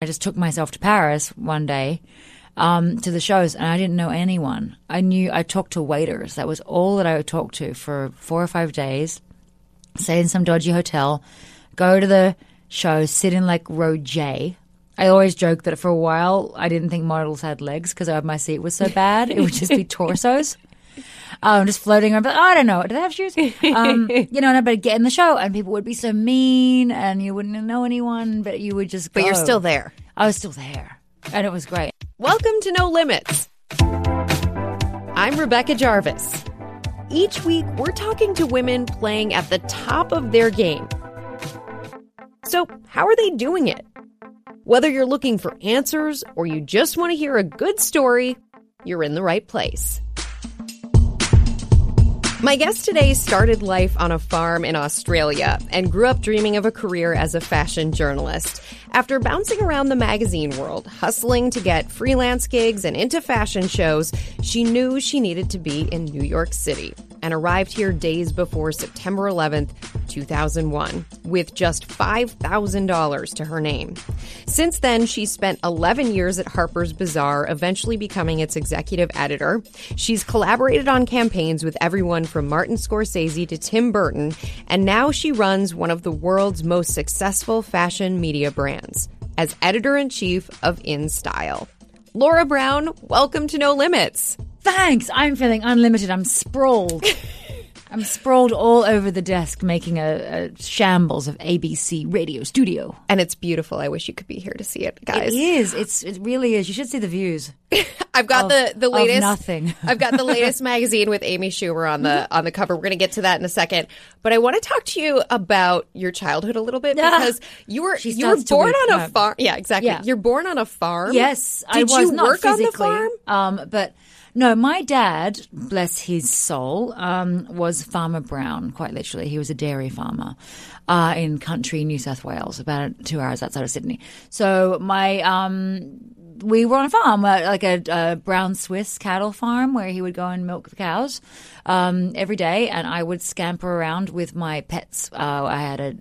I just took myself to Paris one day um, to the shows, and I didn't know anyone. I knew I talked to waiters. That was all that I would talk to for four or five days. Stay in some dodgy hotel, go to the show, sit in like row J. I always joke that for a while I didn't think models had legs because my seat was so bad. It would just be torsos. Um, just floating around. But oh, I don't know. Do they have shoes? Um, you know, and I'd get in the show, and people would be so mean, and you wouldn't know anyone, but you would just. Go. But you're still there. I was still there, and it was great. Welcome to No Limits. I'm Rebecca Jarvis. Each week, we're talking to women playing at the top of their game. So, how are they doing it? Whether you're looking for answers or you just want to hear a good story, you're in the right place. My guest today started life on a farm in Australia and grew up dreaming of a career as a fashion journalist. After bouncing around the magazine world, hustling to get freelance gigs and into fashion shows, she knew she needed to be in New York City and arrived here days before September 11th, 2001, with just $5,000 to her name. Since then, she spent 11 years at Harper's Bazaar, eventually becoming its executive editor. She's collaborated on campaigns with everyone from Martin Scorsese to Tim Burton, and now she runs one of the world's most successful fashion media brands as editor in chief of InStyle. Laura Brown, welcome to No Limits. Thanks. I'm feeling unlimited. I'm sprawled. I'm sprawled all over the desk making a, a, shambles of ABC radio studio. And it's beautiful. I wish you could be here to see it, guys. It is. It's it really is. You should see the views. I've got of, the the latest nothing. I've got the latest magazine with Amy Schumer on the on the cover. We're going to get to that in a second. But I want to talk to you about your childhood a little bit because you were you were born on a farm. Yeah, exactly. Yeah. You're born on a farm. Yes, I Did was you not work on the farm? Um, but no, my dad, bless his soul, um, was Farmer Brown. Quite literally, he was a dairy farmer uh, in country New South Wales, about two hours outside of Sydney. So my um, we were on a farm, uh, like a, a brown Swiss cattle farm, where he would go and milk the cows um, every day, and I would scamper around with my pets. Uh, I had a,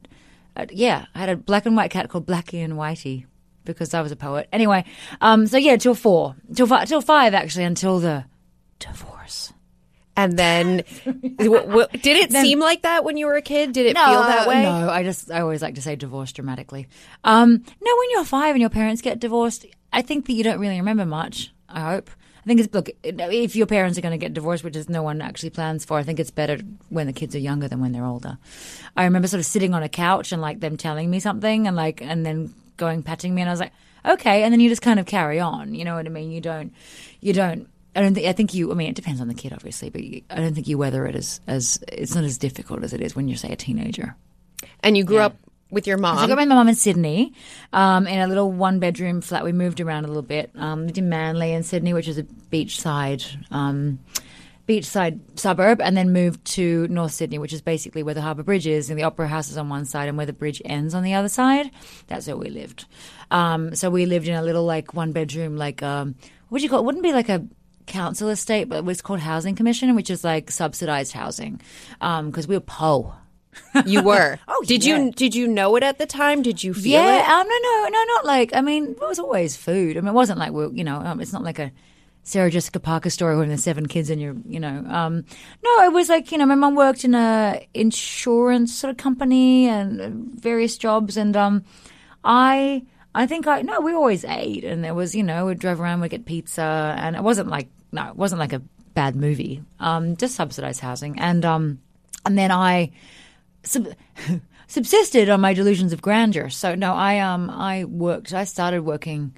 a yeah, I had a black and white cat called Blackie and Whitey because I was a poet. Anyway, um, so yeah, till four, till five, till five actually, until the divorce. And then, w- w- did it seem like that when you were a kid? Did it feel that way? No, I just I always like to say divorce dramatically. Um, no, when you're five and your parents get divorced, I think that you don't really remember much. I hope. I think it's look if your parents are going to get divorced, which is no one actually plans for. I think it's better when the kids are younger than when they're older. I remember sort of sitting on a couch and like them telling me something and like and then going patting me and I was like okay, and then you just kind of carry on. You know what I mean? You don't you don't. I don't think. I think you. I mean, it depends on the kid, obviously, but you, I don't think you weather it as as it's not as difficult as it is when you're say a teenager. And you grew up with your So I mom. got my mom in Sydney, um, in a little one bedroom flat. We moved around a little bit. Um, lived in Manly in Sydney, which is a beachside, um, beachside suburb, and then moved to North Sydney, which is basically where the Harbour Bridge is, and the Opera House is on one side, and where the bridge ends on the other side. That's where we lived. Um, so we lived in a little like one bedroom, like um, what do you call? It wouldn't be like a council estate, but it was called housing commission, which is like subsidized housing, because we were po. you were. Oh, did yeah. you did you know it at the time? Did you feel yeah, it? um, no, no, no, not like. I mean, it was always food. I mean, it wasn't like we, you know, um, it's not like a Sarah Jessica Parker story when there's seven kids and you're, you know, um, no, it was like you know, my mom worked in a insurance sort of company and various jobs, and um, I, I think I no, we always ate, and there was, you know, we drove around, we'd get pizza, and it wasn't like no, it wasn't like a bad movie, um, just subsidized housing, and um, and then I sub- subsisted on my delusions of grandeur. So no, I um I worked. I started working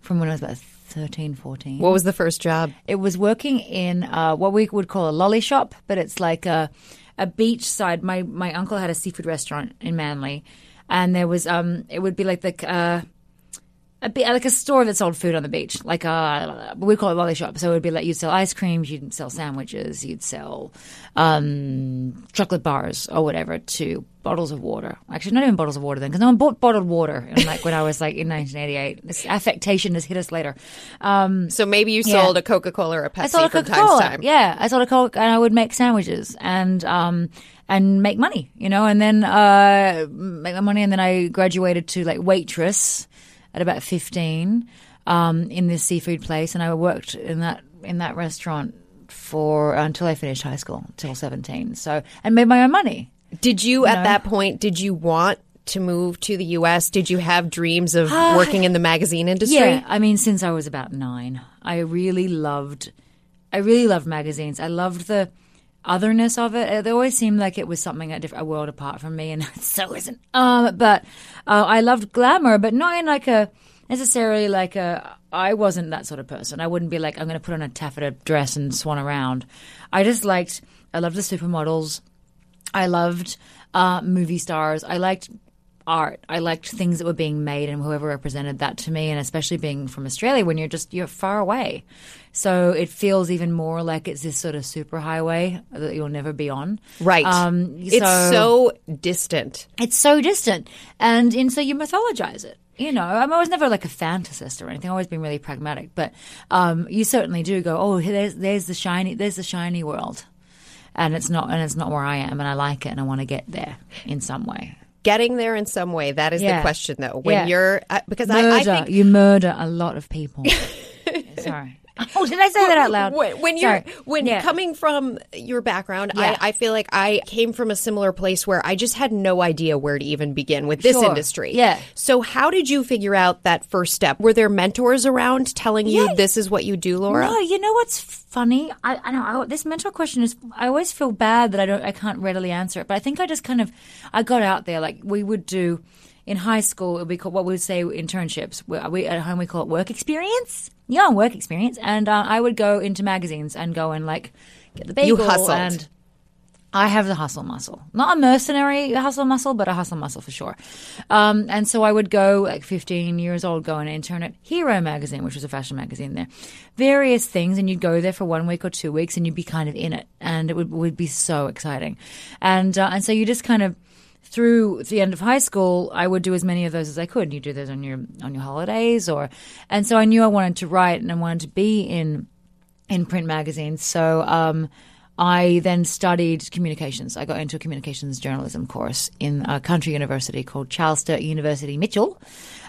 from when I was about 13, 14. What was the first job? It was working in uh, what we would call a lolly shop, but it's like a a beachside. My my uncle had a seafood restaurant in Manly, and there was um it would be like the uh, a bit like a store that sold food on the beach, like uh, we call it lolly shop. So it would be like you'd sell ice creams, you'd sell sandwiches, you'd sell um, chocolate bars or whatever to bottles of water. Actually, not even bottles of water then, because no one bought bottled water. And like when I was like in 1988, this affectation has hit us later. Um, So maybe you Yeah. sold a Coca Cola or a Pepsi I sold a from time to time. Yeah, I sold a Coke, and I would make sandwiches and um and make money, you know, and then uh make my money, and then I graduated to like waitress. At about 15 um, in this seafood place, and I worked in that in that restaurant for until I finished high school, till 17. So, and made my own money. Did you, at that point, did you want to move to the U.S.? Did you have dreams of working in the magazine industry? Yeah, I mean, since I was about nine, I really loved, I really loved magazines. I loved the otherness of it. It always seemed like it was something a, a world apart from me, and so isn't. Um, but uh, I loved glamour, but not in like a necessarily like a. I wasn't that sort of person. I wouldn't be like I'm going to put on a taffeta dress and swan around. I just liked. I loved the supermodels. I loved uh, movie stars. I liked art. I liked things that were being made and whoever represented that to me, and especially being from Australia when you're just you're far away. So it feels even more like it's this sort of super highway that you'll never be on. Right. Um, it's so distant. It's so distant, and and so you mythologize it. You know, I, mean, I was never like a fantasist or anything. I've always been really pragmatic, but um, you certainly do go, oh, there's there's the shiny, there's the shiny world, and it's not, and it's not where I am, and I like it, and I want to get there in some way. Getting there in some way. That is Yeah. the question, though. When Yeah. you're uh, because I, I think you murder a lot of people. Sorry. Oh, did I say that out loud? When, when you're Sorry. when Yeah. coming from your background, Yeah. I, I feel like I came from a similar place where I just had no idea where to even begin with this Sure. industry. Yeah. So how did you figure out that first step? Were there mentors around telling you Yeah. this is what you do, Laura? No, you know what's funny? I, I know I, this mentor question is. I always feel bad that I don't. I can't readily answer it. But I think I just kind of. I got out there. Like we would do in high school. It would be called what we would say internships. We, we at home we call it work experience. Yeah, work experience. And uh, I would go into magazines and go and like get the bagel. You hustled. and I have the hustle muscle. Not a mercenary hustle muscle, but a hustle muscle for sure. Um, and so I would go, like 15 years old, go and intern at Hero magazine, which was a fashion magazine there. Various things, and you'd go there for one week or two weeks, and you'd be kind of in it, and it would, would be so exciting. And uh, and so you just kind of through the end of high school, I would do as many of those as I could. You do those on your on your holidays, or and so I knew I wanted to write and I wanted to be in in print magazines. So um, I then studied communications. I got into a communications journalism course in a country university called Charles Sturt University Mitchell,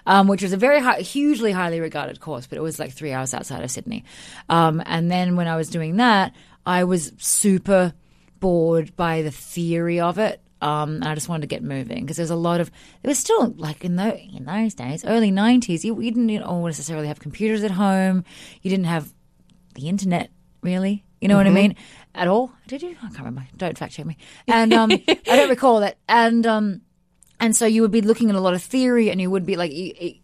um, which was a very high, hugely highly regarded course, but it was like three hours outside of Sydney. Um, and then when I was doing that, I was super bored by the theory of it. Um, and I just wanted to get moving because there was a lot of it was still like in the in those days, early '90s. You, you didn't all necessarily have computers at home. You didn't have the internet, really. You know what I mean? At all? Did you? I can't remember. Don't fact check me. And um, I don't recall that. And um, and so you would be looking at a lot of theory, and you would be like, it,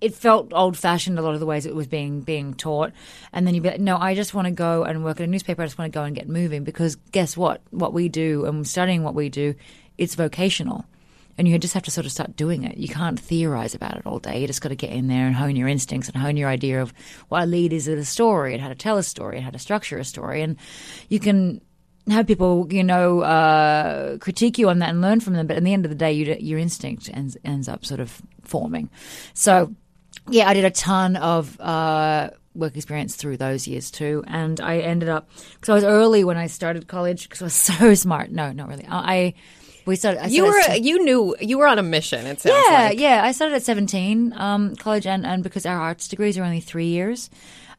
it felt old fashioned a lot of the ways it was being being taught. And then you'd be like, no, I just want to go and work at a newspaper. I just want to go and get moving because guess what? What we do and studying what we do, it's vocational. And you just have to sort of start doing it. You can't theorize about it all day. You just got to get in there and hone your instincts and hone your idea of what a lead is in a story and how to tell a story and how to structure a story. And you can have people, you know, uh, critique you on that and learn from them. But at the end of the day, you, your instinct ends, ends up sort of forming. So, yeah, I did a ton of uh, work experience through those years too. And I ended up, because I was early when I started college because I was so smart. No, not really. I we started. I You started were you knew you were on a mission. It sounds yeah, like. yeah. I started at 17, um, college, and, and because our arts degrees are only three years,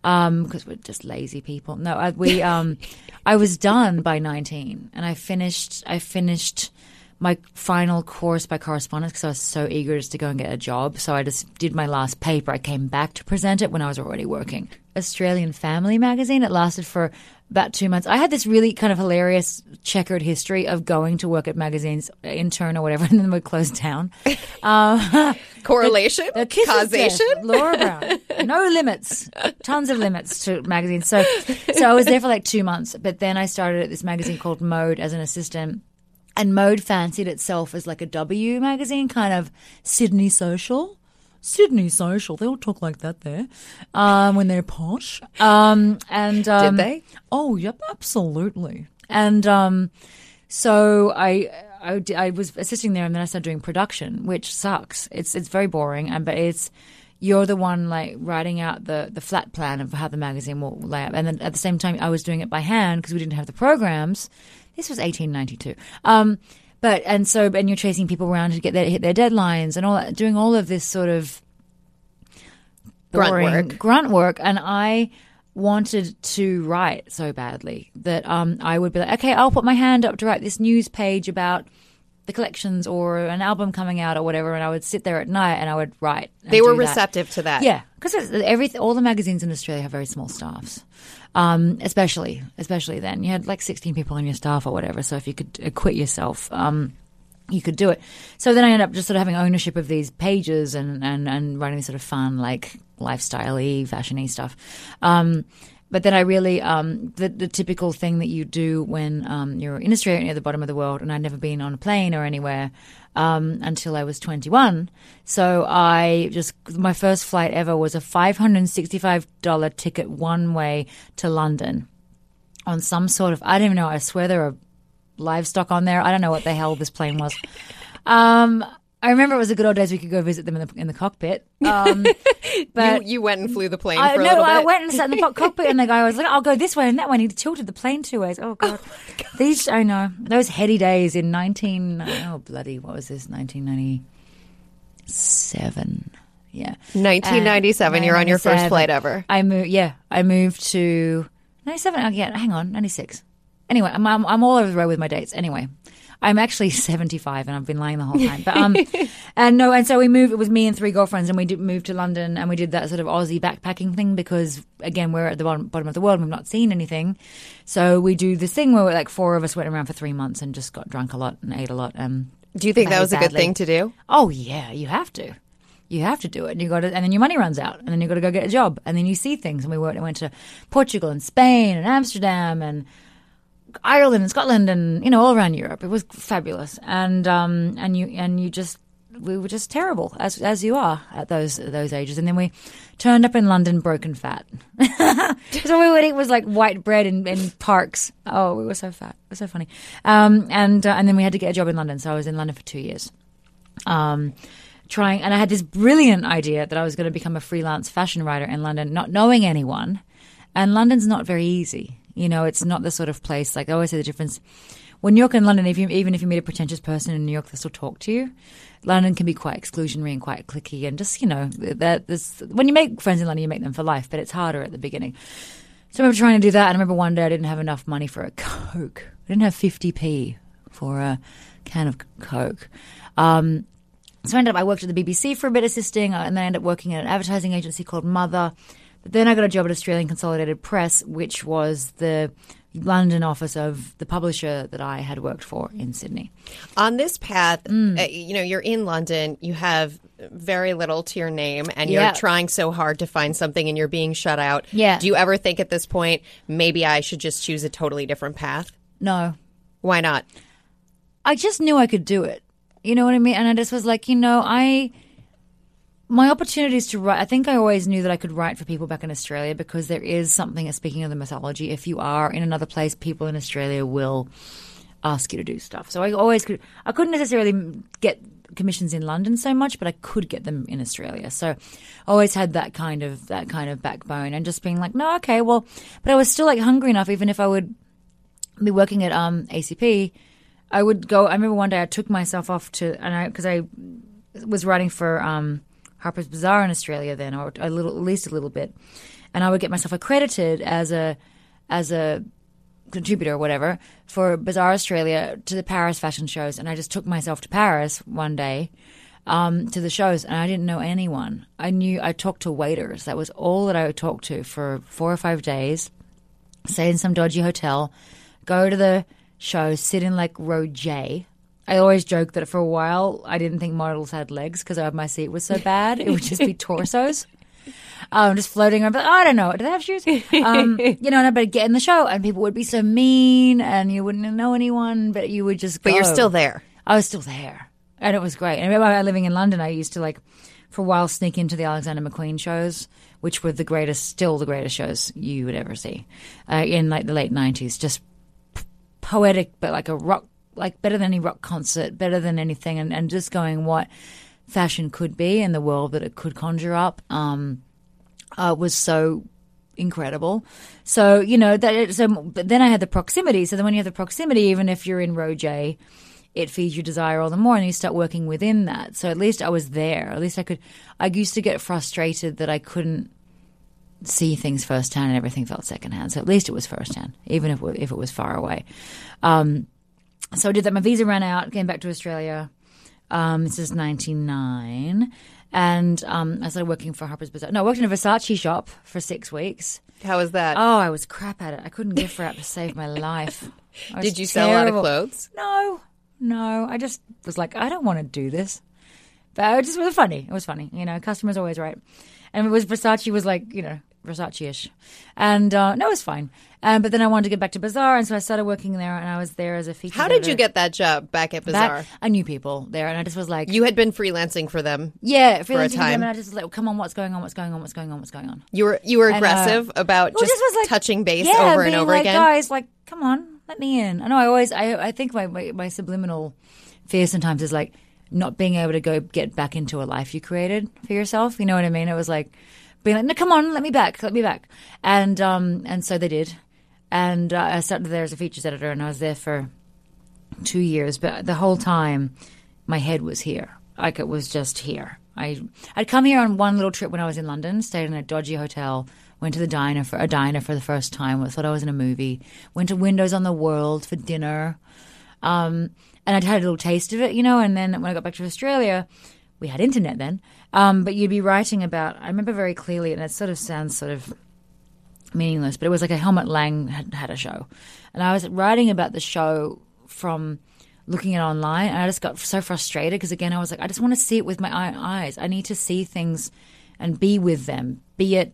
um, because we're just lazy people. No, I, we, um, I was done by 19, and I finished, I finished my final course by correspondence because I was so eager just to go and get a job. So I just did my last paper. I came back to present it when I was already working. Australian Family magazine. It lasted for about two months. I had this really kind of hilarious checkered history of going to work at magazines, intern or whatever, and then we'd close down. Um, Correlation, the kiss of death, causation. Laura Brown. No limits, tons of limits to magazines. So, so I was there for like two months, but then I started at this magazine called Mode as an assistant. And Mode fancied itself as like a W magazine, kind of Sydney social. Sydney social. They all talk like that there um, when they're posh. Um, and um, they? Oh, yep, absolutely. And um, so I, I, I was assisting there, and then I started doing production, which sucks. It's it's very boring, and but it's you're the one like writing out the the flat plan of how the magazine will lay out, and then at the same time I was doing it by hand because we didn't have the programs. This was 1892. Um, but and so and you're chasing people around to get their hit their deadlines and all that, doing all of this sort of Grunt work. grunt work, and I wanted to write so badly that um, I would be like, okay, I'll put my hand up to write this news page about the collections or an album coming out or whatever, and I would sit there at night and I would write. They were do that. receptive to that. Yeah, because every all the magazines in Australia have very small staffs, um, especially especially then. You had like sixteen people on your staff or whatever. So if you could acquit yourself, um, you could do it. So then I ended up just sort of having ownership of these pages and and and writing these sort of fun like lifestyle-y, fashion-y stuff. Um, but then I really, um, the, the typical thing that you do when um, you're in Australia near the bottom of the world, and I'd never been on a plane or anywhere um, until I was 21. So I just, my first flight ever was a $565 ticket one way to London on some sort of, I don't even know, I swear there are livestock on there. I don't know what the hell this plane was. Um, I remember it was the good old days we could go visit them in the, in the cockpit. Um, but you, you went and flew the plane I for a no. I went and sat in the co- cockpit, and the guy was like, "I'll go this way and that way." And he tilted the plane two ways. Oh god, these I know those heady days in nineteen. Oh bloody what was this nineteen ninety seven. Yeah, 1997, you're on your first flight ever. I moved. Yeah, I moved to ninety seven. Oh, yeah, hang on, ninety six. Anyway, I'm, I'm I'm all over the road with my dates. Anyway, I'm actually seventy five, and I've been lying the whole time. But um, and no, and so we moved. It was me and three girlfriends, and we did move to London, and we did that sort of Aussie backpacking thing because again, we're at the bottom, bottom of the world, and we've not seen anything. So we do this thing where we're like four of us went around for three months and just got drunk a lot and ate a lot. And Do you think that was a good thing to do? Oh yeah, you have to. You have to do it. And you got to, and then your money runs out, and then you got to go get a job, and then you see things. And we went, went to Portugal and Spain and Amsterdam and Ireland and Scotland and you know all around Europe. It was fabulous, and um and you and you just we were just terrible as as you are at those those ages. And then we turned up in London broken fat. so we would eat was like white bread in, in parks. Oh, we were so fat. It was so funny. Um and uh, and then we had to get a job in London. So I was in London for two years. Um trying and I had this brilliant idea that I was going to become a freelance fashion writer in London, not knowing anyone. And London's not very easy. You know, it's not the sort of place like I always say the difference when New York and London, if you even if you meet a pretentious person in New York, they'll still talk to you. London can be quite exclusionary and quite clicky, and just you know that this when you make friends in London, you make them for life, but it's harder at the beginning. So I remember trying to do that, and I remember one day I didn't have enough money for a Coke. I didn't have fifty p for a can of Coke. Um, so I ended up, I worked at the BBC for a bit assisting, uh, and then I ended up working at an advertising agency called Mother. But then I got a job at Australian Consolidated Press, which was the London office of the publisher that I had worked for in Sydney. On this path, Mm. uh, you know, you're in London, you have very little to your name, and you're trying so hard to find something and you're being shut out. Yeah. Do you ever think at this point, maybe I should just choose a totally different path? No, Why not? I just knew I could do it. You know what I mean? And I just was like, you know, I my opportunities to write. I think I always knew that I could write for people back in Australia because there is something. Speaking of the mythology, if you are in another place, people in Australia will ask you to do stuff. So I always could. I couldn't necessarily get commissions in London so much, but I could get them in Australia. So I always had that kind of that kind of backbone and just being like, no, okay, well, but I was still like hungry enough, even if I would be working at um, ACP, I would go. I remember one day I took myself off to, and I because I was writing for um, Harper's Bazaar in Australia then, or a little, at least a little bit, and I would get myself accredited as a as a contributor or whatever for Bazaar Australia to the Paris fashion shows, and I just took myself to Paris one day. Um, to the shows, and I didn't know anyone. I knew I talked to waiters. That was all that I would talk to for four or five days stay in some dodgy hotel, go to the show, sit in like row J. I always joke that for a while I didn't think models had legs because my seat was so bad. It would just be torsos. Um, just floating around. But I don't know. Do they have shoes? Um, you know, and I'd get in the show, and people would be so mean, and you wouldn't know anyone, but you would just. But you're still there. I was still there, and it was great. And I remember living in London. I used to like, for a while, sneak into the Alexander McQueen shows, which were the greatest, still the greatest shows you would ever see, uh, in like the late nineties. Just p- poetic, but like a rock, like better than any rock concert, better than anything, and, and just going what fashion could be and the world that it could conjure up. Um, uh, was so incredible. So you know that. So but then I had the proximity. So then when you have the proximity, even if you're in row J, it feeds your desire all the more and you start working within that. So at least I was there. At least I could, I used to get frustrated that I couldn't see things firsthand and everything felt secondhand. So at least it was firsthand, even if, if it was far away. Um, so I did that. My visa ran out, came back to Australia. Um, this is 99. And um, I started working for Harper's Bazaar. No, I worked in a Versace shop for six weeks. How was that? Oh, I was crap at it. I couldn't gift wrap to save my life. Did you sell a lot of clothes? No, no. I just was like, I don't want to do this. But it just was funny. It was funny. You know, customers always right. And it was Versace was like, you know, Versace-ish. And uh, no, it was fine. Um, but then I wanted to get back to Bazaar, and so I started working there, and I was there as a feature. How did you get that job back at Bazaar? Back, I knew people there, and I just was like, You had been freelancing for them. yeah, a freelancing for them, time. And I just was like, come on, what's going on? What's going on? What's going on? What's going on? You were you were And, uh, aggressive about Well, just was like- touching base yeah, over and over like, again. Guys, like, come on, let me in. I know. I always, I, I think my, my my subliminal fear sometimes is like not being able to go get back into a life you created for yourself. You know what I mean? It was like being like, no, come on, let me back, let me back, and um, and so they did, and uh, I started there as a features editor, and I was there for two years, but the whole time my head was here. Like it was just here. I I'd come here on one little trip when I was in London, stayed in a dodgy hotel, went to the diner for a diner for the first time. Thought I was in a movie. Went to Windows on the World for dinner, um, and I'd had a little taste of it, you know. And then when I got back to Australia, we had internet then. Um, but you'd be writing about. I remember very clearly, and it sort of sounds sort of meaningless, but it was like a Helmut Lang had, had a show. And I was writing about the show from looking at it online, and I just got so frustrated because, again, I was like, I just want to see it with my eye- eyes. I need to see things and be with them, be it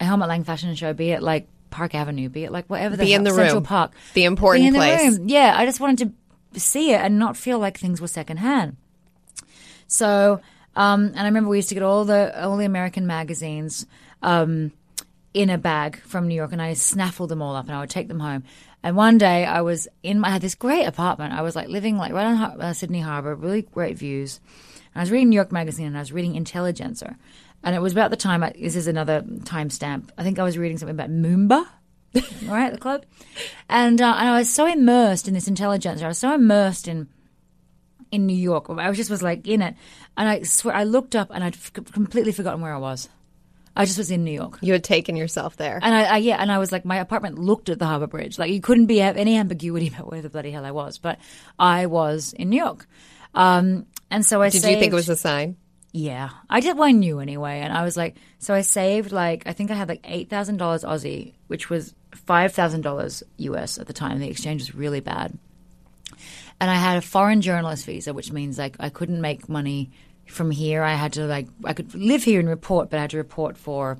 a Helmut Lang fashion show, be it like Park Avenue, be it like whatever the Be in the Central room. Park. The important Be in the place. room. Yeah, I just wanted to see it and not feel like things were secondhand. So, um, and I remember we used to get all the all the American magazines um, in a bag from New York, and I snaffled them all up, and I would take them home. And one day, I was in my I had this great apartment. I was like living like right on Har- uh, Sydney Harbour, really great views. And I was reading New York Magazine, and I was reading Intelligencer, and it was about the time. I, this is another timestamp. I think I was reading something about Moomba. right, the club, and uh, and I was so immersed in this Intelligencer. I was so immersed in in New York. I was just was like in it, and I swear I looked up and I'd f- completely forgotten where I was. I just was in New York, You had taken yourself there. and I, I yeah, and I was like, my apartment looked at the Harbor Bridge. Like you couldn't be have any ambiguity about where the bloody hell I was, but I was in New York. Um, and so I Did you think it was a sign? yeah, I did. Well, I knew anyway, and I was like, so I saved like I think I had like eight thousand dollars Aussie, which was five thousand dollars US at the time. The exchange was really bad, and I had a foreign journalist visa, which means like I couldn't make money from here. I had to like I could live here and report, but I had to report for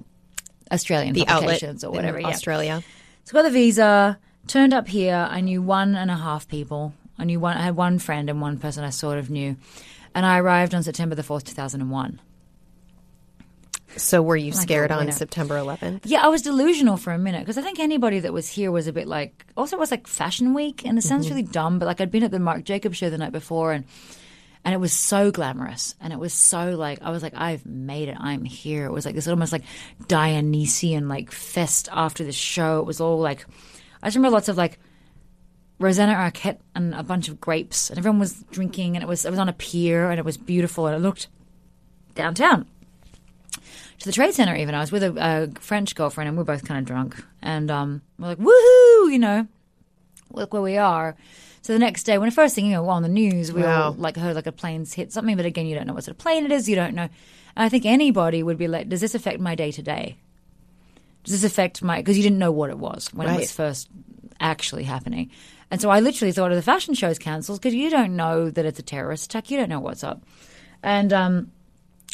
Australian The outlet publications or whatever. yeah. Australia. So got the visa, turned up here. I knew one and a half people. I knew one. I had one friend and one person I sort of knew, and I arrived on September the fourth, two thousand and one. So were you Like scared on. September 11th? Yeah, I was delusional for a minute because I think anybody that was here was a bit like. Also, it was like Fashion Week, and it sounds really dumb, but like I'd been at the Marc Jacobs show the night before, and and it was so glamorous, and it was so like I was like, I've made it, I'm here. It was like this almost like Dionysian like fest after the show. It was all like, I just remember lots of like Rosanna Arquette and a bunch of grapes, and everyone was drinking, and it was it was on a pier, and it was beautiful, and it looked downtown to the trade center. Even I was with a, a French girlfriend, and we are both kind of drunk, and um, we're like, woohoo, you know, look where we are. So the next day, when the first thing you know, on the news, we Wow. all like heard like a plane's hit something, but again, you don't know what sort of plane it is. You don't know. And I think anybody would be like, does this affect my day to day? Does this affect my? Because you didn't know what it was when it was first actually happening. And so I literally thought of the fashion show's cancelled because you don't know that it's a terrorist attack. You don't know what's up. And um,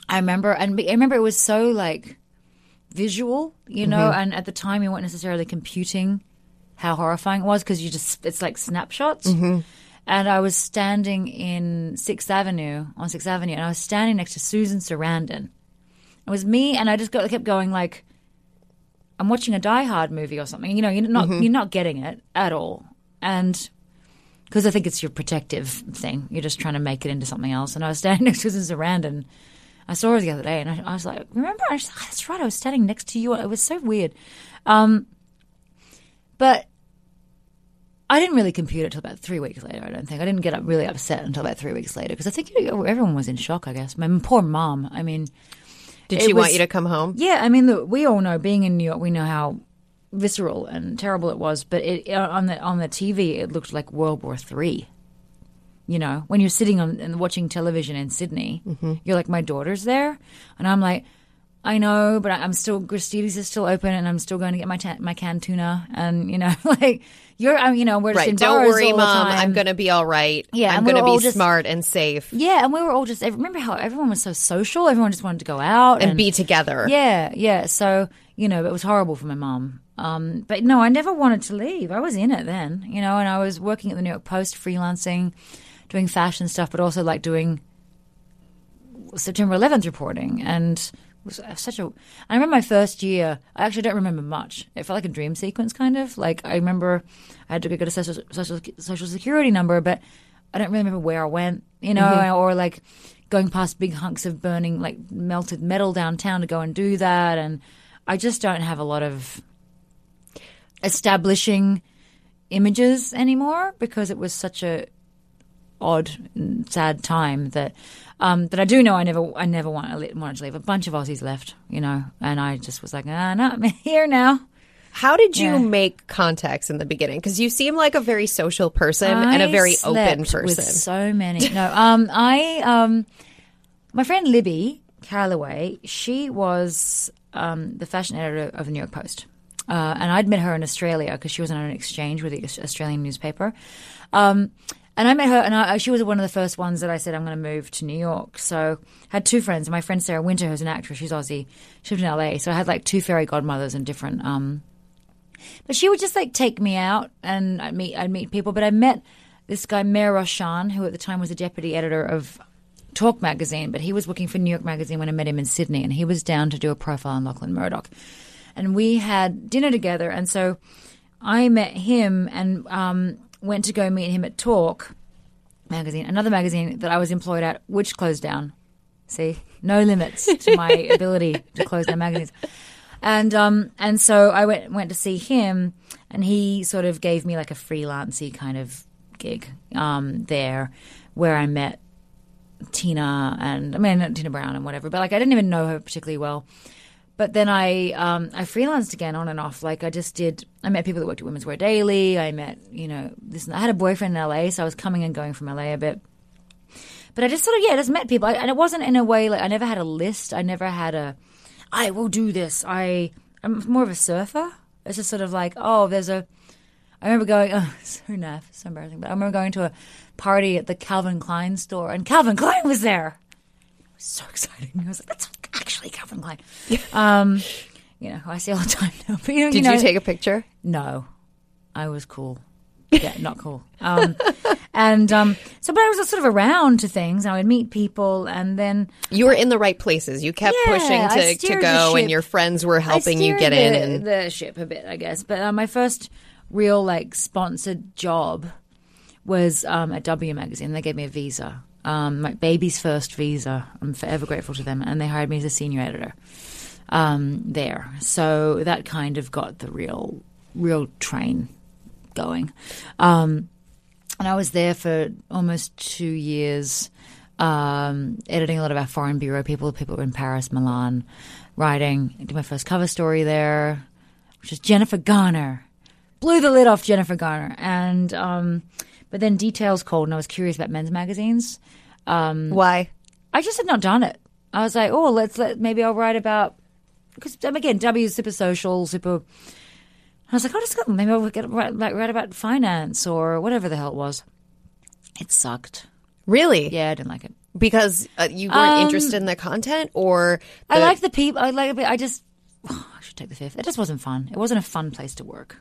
I remember, and I remember it was so like visual, you know. Mm-hmm. And at the time, you weren't necessarily computing how horrifying it was because you just it's like snapshots. Mm-hmm. And I was standing in Sixth Avenue on Sixth Avenue, and I was standing next to Susan Sarandon. It was me, and I just got, kept going like, I'm watching a Die Hard movie or something. You know, you're not mm-hmm. you're not getting it at all, and because I think it's your protective thing. You're just trying to make it into something else. And I was standing next to Susan Sarandon. I saw her the other day, and I, I was like, "Remember?" I was "Oh, "That's right." I was standing next to you. It was so weird, um, but I didn't really compute it till about three weeks later. I don't think I didn't get up really upset until about three weeks later because I think everyone was in shock. I guess my poor mom. I mean, Did she want you to come home? yeah. I mean, look, we all know being in New York, we know how visceral and terrible it was. But it, uh, on the on the TV, it looked like World War Three. You know, when you're sitting on and watching television in Sydney, you're like, my daughter's there, and I'm like. I know, but I'm still Gristedes is still open, and I'm still going to get my ta- my canned tuna, and you know, like you're, you know, we're just in Don't worry, mom. I'm going to be all right. Yeah, I'm going to be just- smart and safe Yeah, and we were all just. Remember how everyone was so social. Everyone just wanted to go out and be together. Yeah, yeah. So you know, it was horrible for my mom. Um, but no, I never wanted to leave. I was in it then, you know, and I was working at the New York Post, freelancing, doing fashion stuff, but also like doing September 11th reporting, and was uh, such a. I remember my first year. I actually don't remember much. It felt like a dream sequence, kind of. Like I remember I had to go get a social social, social security number, but I don't really remember where I went. You know, mm-hmm. or like going past big hunks of burning like melted metal downtown to go and do that, and I just don't have a lot of establishing images anymore because it was such a odd and sad time that um, that I do know I never I never want, wanted to leave. A bunch of Aussies left, you know, and I just was like, ah, no, I'm here now. How did you Yeah. make contacts in the beginning? Because you seem like a very social person and a very open person. With so many. No, um, I um, my friend Libby Callaway, she was um, the fashion editor of the New York Post. Uh, and I'd met her in Australia because she was on an exchange with the Australian newspaper. Um, and I met her, and I, she was one of the first ones that I said I'm going to move to New York. So I had two friends. My friend Sarah Wynter, who's an actress, she's Aussie. She lived in LA. So I had like two fairy godmothers and different um, but she would just like take me out and I'd meet I'd meet people. But I met this guy Maer Roshan, who at the time was a deputy editor of Talk magazine, but he was working for New York magazine when I met him in Sydney, and he was down to do a profile on Lachlan Murdoch. And we had dinner together, and so I met him and um, went to go meet him at Talk magazine, another magazine that I was employed at, which closed down. See, no limits to my ability to close down magazines. And um and so I went went to see him, and he sort of gave me like a freelancy kind of gig um there, where I met Tina and I mean Tina Brown and whatever, but like I didn't even know her particularly well. But then I um, I freelanced again on and off. Like I just did. I met people that worked at Women's Wear Daily. I met you know this. I had a boyfriend in LA, so I was coming and going from LA a bit. But I just sort of yeah, just met people, I, and it wasn't in a way like I never had a list. I never had a I will do this. I I'm more of a surfer. It's just sort of like oh, there's a. I remember going. Oh, so naff, so embarrassing. But I remember going to a party at the Calvin Klein store, and Calvin Klein was there. It was so exciting. I was like, that's actually Calvin Klein. um, you know, who I see all the time now. But, you know, Did you, you take a picture? no, I was cool. Yeah, not cool. Um, and um, so, but I was sort of around to things. I would meet people, and then You were in the right places. You kept Yeah, pushing to, to go, and your friends were helping you get the, in. And the ship a bit, I guess. But uh, my first real like sponsored job was um, at W Magazine. They gave me a visa, um, my baby's first visa. I'm forever grateful to them, and they hired me as a senior editor um, there. So that kind of got the real, real train going. Um, and I was there for almost two years, um, editing a lot of our foreign bureau people, people in Paris, Milan, writing. I did my first cover story there, which is Jennifer Garner. Blew the lid off Jennifer Garner. And, um, but then Details called, and I was curious about men's magazines. Um, why? I just had not done it. I was like, oh, let's let maybe I'll write about because um, again, W is super social, super. I was like, I'll just go, maybe I'll get write, like write about finance or whatever the hell it was. It sucked. Really? Yeah, I didn't like it. Because uh, you weren't um, interested in the content, or I like the people. I like. I just. I should take the fifth. It just wasn't fun. It wasn't a fun place to work.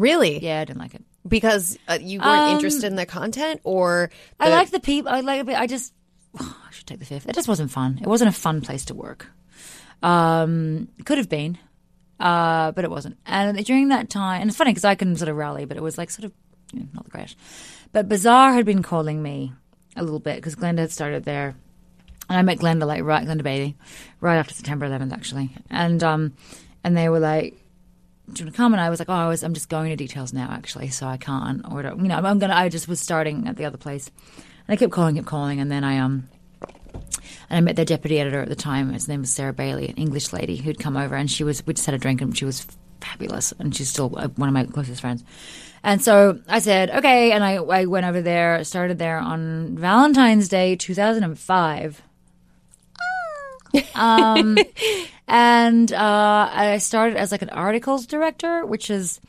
Really? Yeah, I didn't like it. Because uh, you weren't Um, interested in the content, or I the- like the people. I like. I just. I should take the fifth. It just wasn't fun. It wasn't a fun place to work. Um, it could have been, uh, but it wasn't. And during that time, and it's funny because I can sort of rally, but it was like sort of you know, not the greatest. But Bazaar had been calling me a little bit because Glenda had started there, and I met Glenda like right Glenda Bailey, right after September 11th actually, and um, and they were like. Do you want to come? And I was like, oh, I was, I'm just going to details now, actually, so I can't. Or, you know, I'm gonna. I just was starting at the other place, and I kept calling, kept calling, and then I um, and I met their deputy editor at the time. His name was Sarah Bailey, an English lady who'd come over, and she was. We just had a drink, and she was fabulous, and she's still uh, one of my closest friends. And so I said, okay, and I, I went over there, started there on Valentine's Day, 2005. Um, and uh, I started as like an articles director, which is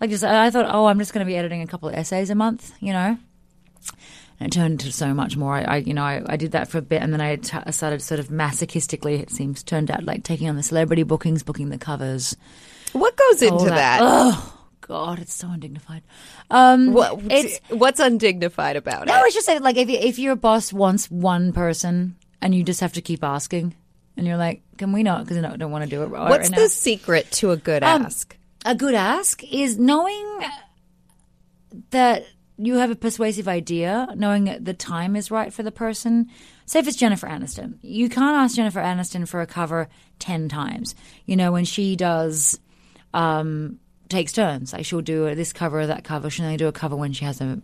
like just I thought, oh, I'm just going to be editing a couple of essays a month, you know. And it turned into so much more. I, I you know, I, I did that for a bit, and then I t- I started sort of masochistically. It seems turned out like taking on the celebrity bookings, booking the covers. what goes into all that? Oh God, it's so undignified. Um, What, it's what's undignified about no, it? No, it's just that, like if you, if your boss wants one person and you just have to keep asking, and you're like, can we not? Because I don't, don't want to do it right, What's right the secret to a good Um, ask? A good ask is knowing that you have a persuasive idea, knowing that the time is right for the person. Say if it's Jennifer Aniston, you can't ask Jennifer Aniston for a cover ten times. You know when she does. Um, takes turns. Like she'll do this cover, or that cover. She'll only do a cover when she has a,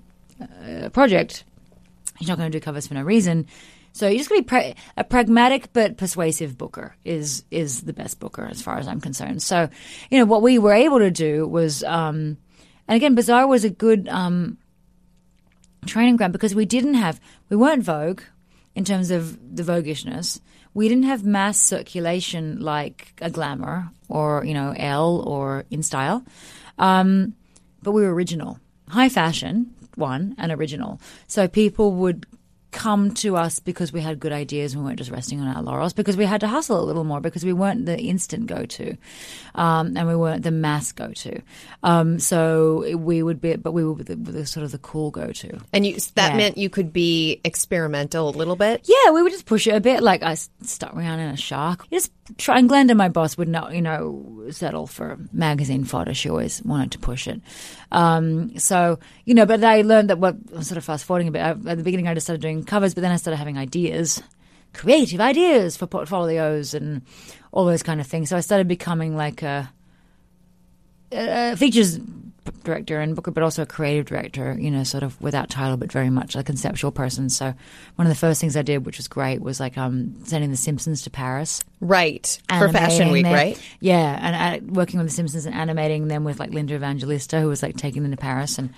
a project. She's not going to do covers for no reason. So you just going to be pra- a pragmatic but persuasive booker is is the best booker as far as I'm concerned. So, you know, what we were able to do was, um, and again, Bazaar was a good um, training ground because we didn't have, we weren't Vogue in terms of the Voguishness. We didn't have mass circulation like a Glamour or, you know, Elle or In Style. Um, but we were original. High fashion, one, and original. So people would come to us because we had good ideas and we weren't just resting on our laurels because we had to hustle a little more because we weren't the instant go to um, and we weren't the mass go to. Um, so we would be, but we were the, the sort of the cool go to. And you, that yeah. meant you could be experimental a little bit. Yeah, we would just push it a bit. Like I stuck around in a shark. You just try. And Glenda, my boss, would not, you know, settle for magazine fodder. She always wanted to push it. Um, so you know, but I learned that what I'm sort of fast forwarding a bit. I, at the beginning, I just started doing covers, but then I started having ideas, creative ideas for portfolios and all those kind of things. So I started becoming like a, a features director and booker, but also a creative director, you know, sort of without title, but very much a conceptual person. So one of the first things I did, which was great, was like um, sending The Simpsons to Paris. Right. For Fashion Week, them. right? Yeah, and uh, working with The Simpsons and animating them with like Linda Evangelista, who was like taking them to Paris. And,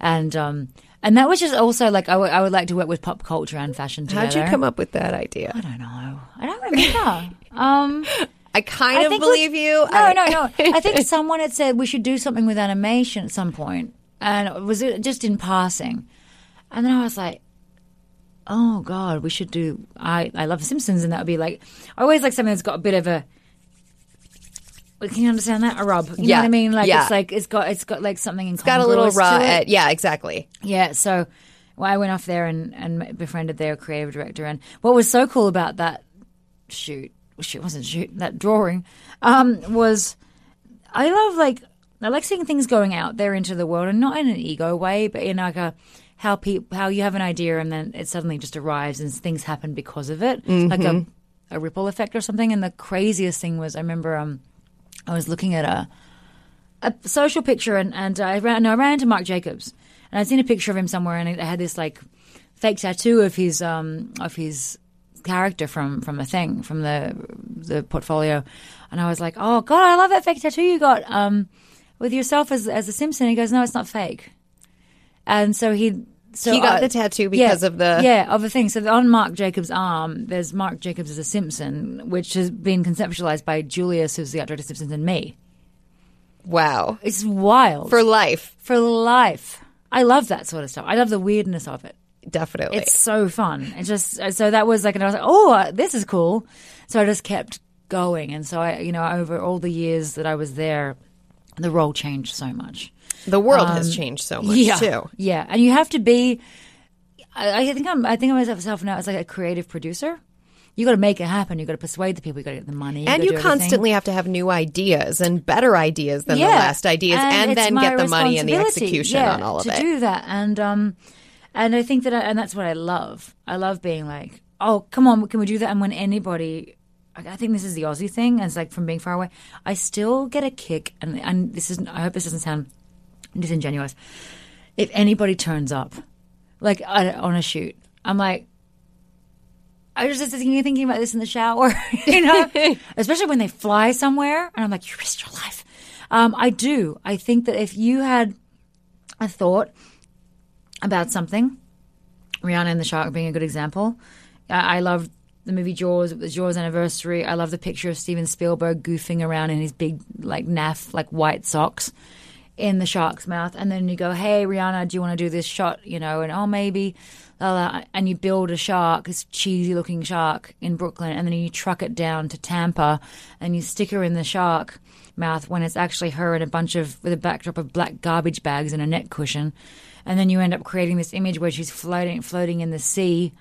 and, um, and that was just also like, I would- I would like to work with pop culture and fashion together. How'd you come up with that idea? I don't know. I don't remember. um, I kind I of believe we- you. No, I- no, no. I think someone had said we should do something with animation at some point, and it was it just in passing. And then I was like, "Oh God, we should do." I I love The Simpsons, and that would be like I always like something that's got a bit of a. Can you understand that? A rub. You know Yeah, what I mean? Like yeah. it's like it's got it's got like something in Got a little raw. Ed- yeah, exactly. yeah, so well, I went off there and, and befriended their creative director. And what was so cool about that shoot, well, shoot wasn't shoot, that drawing, um, was I love like I like seeing things going out there into the world, and not in an ego way, but in like a how people how you have an idea and then it suddenly just arrives and things happen because of it, like a a ripple effect or something. And the craziest thing was I remember um I was looking at a a social picture and, and I ran no, I ran into Marc Jacobs and I'd seen a picture of him somewhere and it had this like fake tattoo of his um of his character from from the thing from the the portfolio and I was like oh god I love that fake tattoo you got um with yourself as as a Simpson. He goes, no, it's not fake. And so he so He got I- the tattoo because of the- yeah of the thing. So on Marc Jacobs' arm, there's Marc Jacobs as a Simpson, which has been conceptualized by Julius, who's the of Simpsons, and me. Wow. It's wild For life, for life. I love that sort of stuff. I love the weirdness of it. definitely. It's so fun. It just so that was like, and I was like, oh, uh, this is cool. So I just kept going, and so I, you know, over all the years that I was there, the role changed so much. The world has changed so much um, yeah, too. yeah, and you have to be. I, I think I'm. I think of myself now as like a creative producer. You got to make it happen. You got to persuade the people. You got to get the money. And you do everything. constantly have to have new ideas and better ideas than the last ideas, and, it's then get the money and the execution yeah, on all of to it. do that. And um, and I think that, I, and that's what I love. I love being like, oh, come on, can we do that? And when anybody, I I think this is the Aussie thing, and it's like from being far away, I still get a kick, and and this is, I hope this doesn't sound disingenuous. If anybody turns up, like on on a shoot, I'm like. I was just thinking, thinking about this in the shower, you know, especially when they fly somewhere, and I'm like, you risked your life. Um, I do. I think that if you had a thought about something, Rihanna and the Shark being a good example. I, I love the movie Jaws. It was Jaws anniversary. I love the picture of Steven Spielberg goofing around in his big like naff like white socks in the shark's mouth, and then you go, "Hey, Rihanna, do you want to do this shot?" You know, and oh, maybe, and you build a shark, this cheesy looking shark in Brooklyn, and then you truck it down to Tampa, and you stick her in the shark mouth when it's actually her in a bunch of with a backdrop of black garbage bags and a neck cushion, and then you end up creating this image where she's floating, floating in the sea,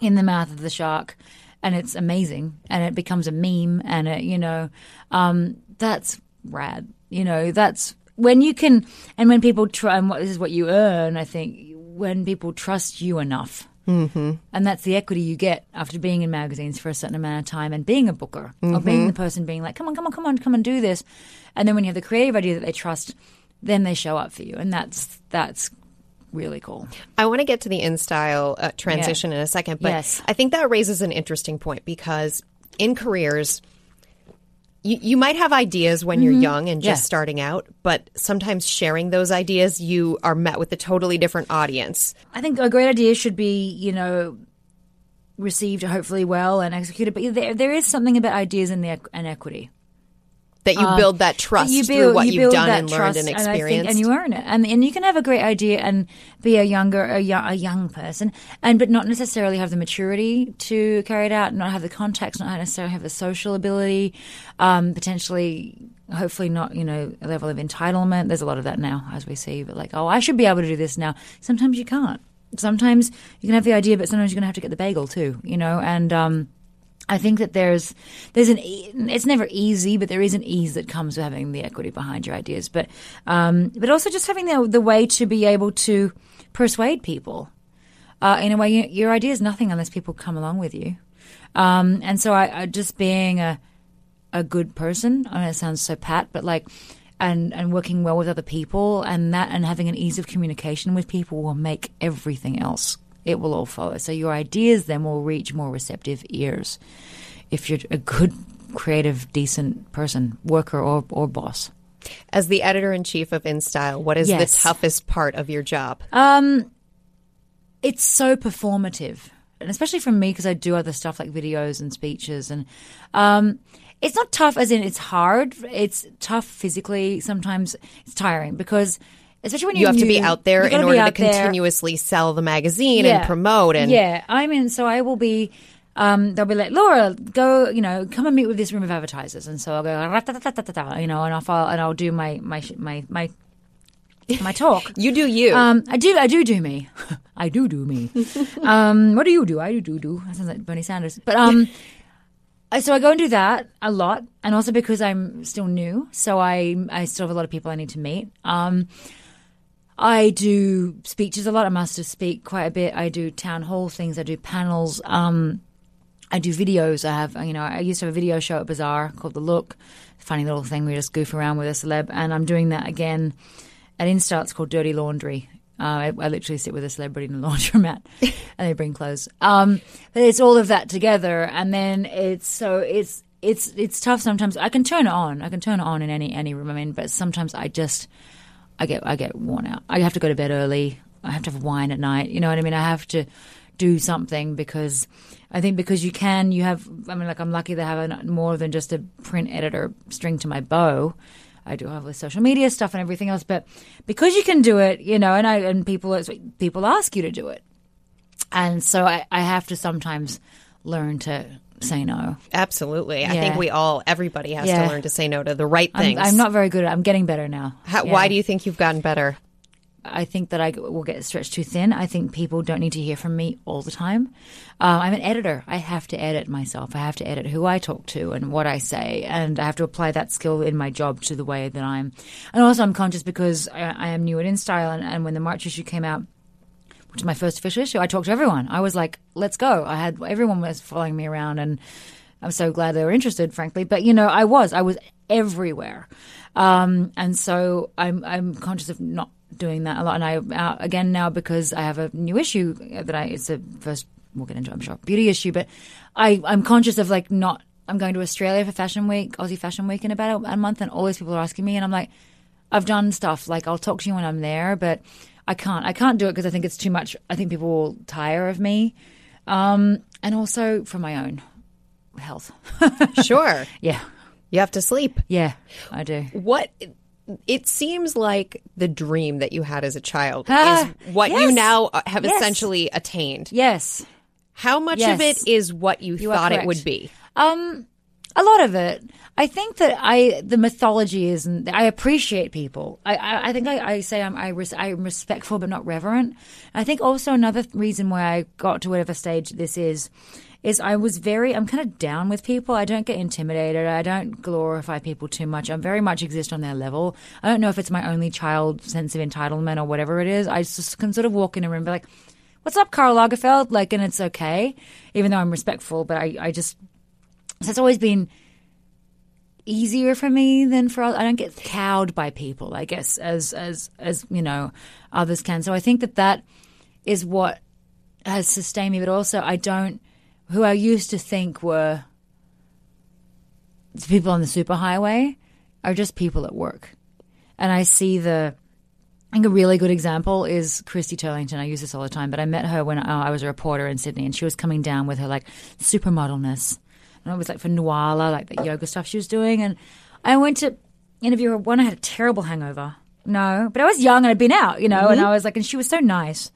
in the mouth of the shark. And it's amazing, and it becomes a meme, and it, you know, um, that's rad. You know, that's when you can, and when people try, and what, this is what you earn. I think when people trust you enough, mm-hmm. and that's the equity you get after being in magazines for a certain amount of time and being a booker or being the person being like, "Come on, come on, come on, come and do this," and then when you have the creative idea that they trust, then they show up for you, and that's that's really cool. I want to get to the InStyle uh, transition in a second, but Yes. I think that raises an interesting point because in careers, you, you might have ideas when you're young and just Mm-hmm. Yeah. starting out, but sometimes sharing those ideas, you are met with a totally different audience. I think a great idea should be, you know, received hopefully well and executed. But there, there is something about ideas and the equ- and equity. That you build that trust you through what you you've done and learned and trust, I think- experienced. and you earn it. And and you can have a great idea and be a younger a young, a young person, and but not necessarily have the maturity to carry it out, not have the contacts, not necessarily have the social ability, um, potentially. Hopefully not, you know, a level of entitlement. There's a lot of that now, as we see. But like, oh, I should be able to do this now. Sometimes you can't. Sometimes you can have the idea, but sometimes you're going to have to get the bagel too, you know. And um, I think that there's there's an it's never easy, but there is an ease that comes with having the equity behind your ideas. But um, but also just having the the way to be able to persuade people. Uh, in a way, your, your idea is nothing unless people come along with you. Um, and so I, I just being a a good person. I know it sounds so pat, but like, and and working well with other people, and that, and having an ease of communication with people will make everything else. It will all follow. So your ideas then will reach more receptive ears if you're a good, creative, decent person, worker or or boss. As the editor in chief of InStyle, what is Yes. the toughest part of your job? Um, it's so performative, and especially for me because I do other stuff like videos and speeches, and um, it's not tough as in it's hard. It's tough physically. Sometimes it's tiring because. Especially when you have to be out there in order to out there. continuously sell the magazine and promote and yeah i'm in so i will be um, they'll be like laura go you know come and meet with this room of advertisers and so i'll go you know and i'll follow, and i'll do my my my my my talk you do you. um, I do, I do do me. I do do me. um, what do you do? I do do do. That sounds like Bernie Sanders. But um, so I go and do that a lot, and also because I'm still new, so I I still have a lot of people I need to meet. Um, I do speeches a lot. I must speak quite a bit. I do town hall things. I do panels. Um, I do videos. I have, you know, I used to have a video show at Bazaar called The Look. Funny little thing. We just goof around with a celeb, and I'm doing that again at Insta. It's called Dirty Laundry. Uh, I, I literally sit with a celebrity in a laundromat, and they bring clothes. Um, but it's all of that together, and then it's so it's it's it's tough sometimes. I can turn it on. I can turn it on in any any room I'm in, but sometimes I just I get I get worn out. I have to go to bed early. I have to have wine at night. You know what I mean? I have to do something because I think because you can, you have. I mean, like I'm lucky to have a, more than just a print editor string to my bow. I do have the social media stuff and everything else, but because you can do it, you know, and I and people people ask you to do it, and so I, I have to sometimes learn to say no. Absolutely. I think we all, everybody has Yeah. to learn to say no to the right I'm, things. I'm not very good at. I'm getting better now. How, Yeah. Why do you think you've gotten better? I think that I will get stretched too thin. I think people don't need to hear from me all the time. Uh, I'm an editor. I have to edit myself. I have to edit who I talk to and what I say, and I have to apply that skill in my job to the way that I'm. And also, I'm conscious because I, I am new at InStyle, and, and when the March issue came out, which is my first official issue, I talked to everyone. I was like, "Let's go!" I had everyone was following me around, and I'm so glad they were interested, frankly. But you know, I was, I was everywhere, um, and so I'm, I'm conscious of not doing that a lot. And I uh, again now because I have a new issue that I it's a first we'll get into, I'm sure, beauty issue, but I, I'm conscious of like not. I'm going to Australia for Fashion Week, Aussie Fashion Week, in about a, a month, and all these people are asking me, and I'm like, I've done stuff like I'll talk to you when I'm there, but I can't. I can't do it because I think it's too much. I think people will tire of me, um, and also for my own health. Sure. yeah, You have to sleep. yeah, I do. What it seems like the dream that you had as a child Ah, is what you now uh, have Yes. essentially attained. Yes, How much Yes. of it is what you, are thought it would be? Um, a lot of it. I think that I the mythology is, and I appreciate people. I I, I think I, I say I'm I res, I'm respectful but not reverent. I think also another th- reason why I got to whatever stage this is. Is I was very, I'm kind of down with people. I don't get intimidated. I don't glorify people too much. I very much exist on their level. I don't know if it's my only child sense of entitlement or whatever it is. I just can sort of walk in a room and be like, what's up, Karl Lagerfeld? Like, and it's okay, even though I'm respectful, but I, I just, so it's always been easier for me than for I don't get cowed by people, I guess, as as as you know others can. So I think that that is what has sustained me. But also, I don't who I used to think were the people on the superhighway are just people at work, and I see the. I think a really good example is Christy Turlington. I use this all the time, but I met her when uh, I was a reporter in Sydney, and she was coming down with her like supermodelness. And it was like for Nuala, like the yoga stuff she was doing. And I went to interview her. One, I had a terrible hangover. No, but I was young and I'd been out, you know, and I was like, and she was so nice.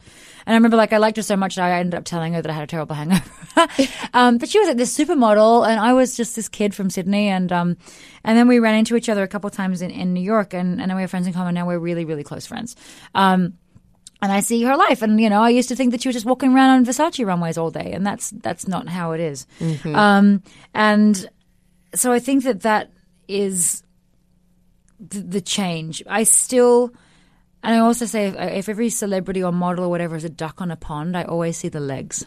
And I remember like I liked her so much that I ended up telling her that I had a terrible hangover. um, but she was like this supermodel and I was just this kid from Sydney. And, um, and then we ran into each other a couple of times in, in New York and, and then we have friends in common. Now we're really, really close friends. Um, and I see her life, and you know, I used to think that she was just walking around on Versace runways all day, and that's that's not how it is. Um, and so I think that that is the, the change. I still, and I also say, if, if every celebrity or model or whatever is a duck on a pond, I always see the legs.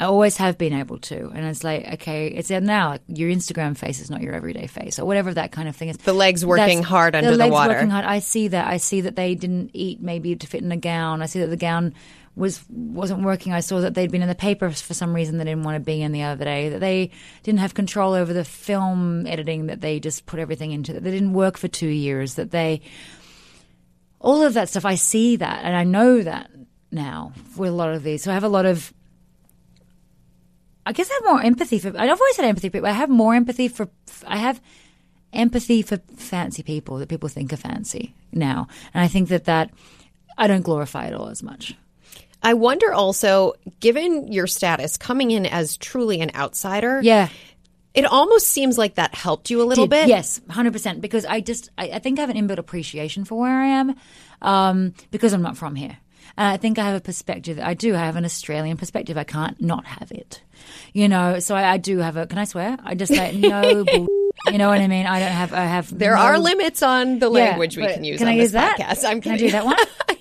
I always have been able to, and it's like, okay, it's now. Like your Instagram face is not your everyday face, or whatever that kind of thing is. The legs working That's- hard under the legs water. Working hard. I see that. I see that they didn't eat maybe to fit in a gown. I see that the gown was wasn't working. I saw that they'd been in the paper for some reason they didn't want to be in the other day. That they didn't have control over the film editing. That they just put everything into. That they didn't work for two years. That they all of that stuff. I see that and I know that now with a lot of these. So I have a lot of. I guess I have more empathy for. I've always had empathy, but I have more empathy for. I have empathy for fancy people that people think are fancy now, and I think that that I don't glorify it all as much. I wonder also, given your status coming in as truly an outsider, Yeah, it almost seems like that helped you a little Did- bit. Yes, hundred percent. Because I just, I, I think I have an inbuilt appreciation for where I am, um, because I'm not from here. And I think I have a perspective. I do have an Australian perspective. I can't not have it, you know. So I, I do have a. Can I swear? I just say no. bull, you know what I mean? I don't have. I have. There no- are limits on the Yeah, language we can use Can on I this use that? podcast. I'm can I do that one?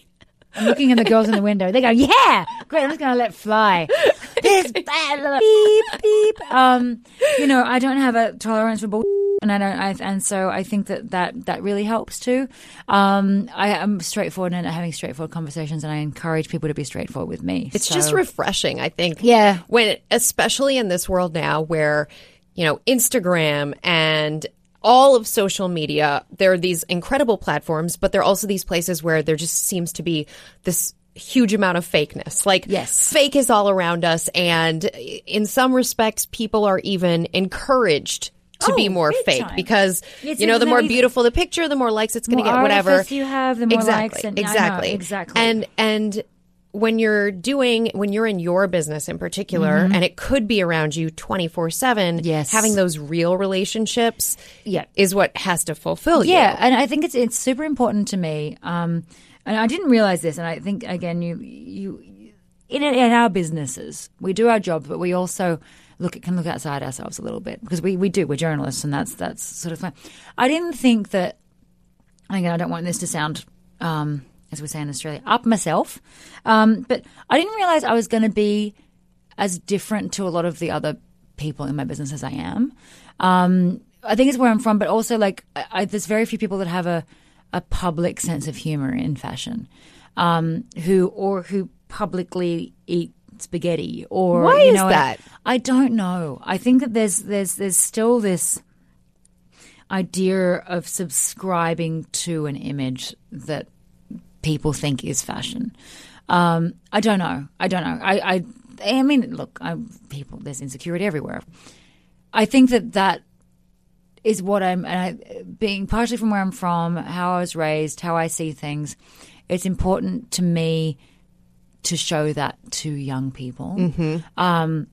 I'm looking at the girls in the window. They go, "Yeah, great." I'm just going to let fly. This bad beep beep. Um, you know, I don't have a tolerance for bull, and I don't. I, and so I think that that that really helps too. Um, I am straightforward and having straightforward conversations, and I encourage people to be straightforward with me. It's So- just refreshing, I think. Yeah. When, especially in this world now where, you know, Instagram and all of social media, there are these incredible platforms, but there are also these places where there just seems to be this huge amount of fakeness. Like, Yes. fake is all around us. And in some respects, people are even encouraged to be Oh, more fake time. because, It's you know, the more beautiful the picture, the more likes it's going to get, whatever. you have, the more exactly, likes and- exactly. exactly. And, and, when you're doing when you're in your business in particular and it could be around you 24/7 Mm-hmm. Yes. having those real relationships Yeah. is what has to fulfill you Yeah, and I think it's it's super important to me. Um, and I didn't realize this, and I think again, you you in in our businesses, we do our job, but we also look at, can look outside ourselves a little bit because we, we do we're journalists, and that's that's sort of fun. I didn't think that. Again, I don't want this to sound. Um, as we say in Australia, up myself. Um, but I didn't realize I was going to be as different to a lot of the other people in my business as I am. Um, I think it's where I'm from, but also like I, I, there's very few people that have a a public sense of humor in fashion, um, who or who publicly eat spaghetti or Why you is know, that? I don't know. I think that there's there's there's still this idea of subscribing to an image that people think is fashion. Um, I don't know. I don't know. I, I, I mean, look, I, people, there's insecurity everywhere. I think that that is what I'm, and I, being partially from where I'm from, how I was raised, how I see things. It's important to me to show that to young people. Um,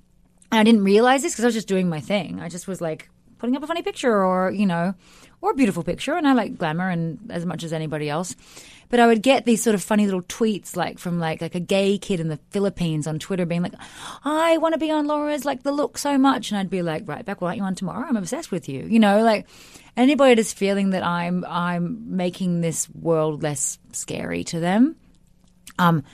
and I didn't realize this because I was just doing my thing. I just was like putting up a funny picture or, you know, or a beautiful picture. And I like glamour and as much as anybody else. But I would get these sort of funny little tweets like from like like a gay kid in the Philippines on Twitter being like, I want to be on Laura's like the look so much. And I'd be like, right back, why aren't you on tomorrow? I'm obsessed with you. You know, like anybody that's feeling that I'm I'm making this world less scary to them um,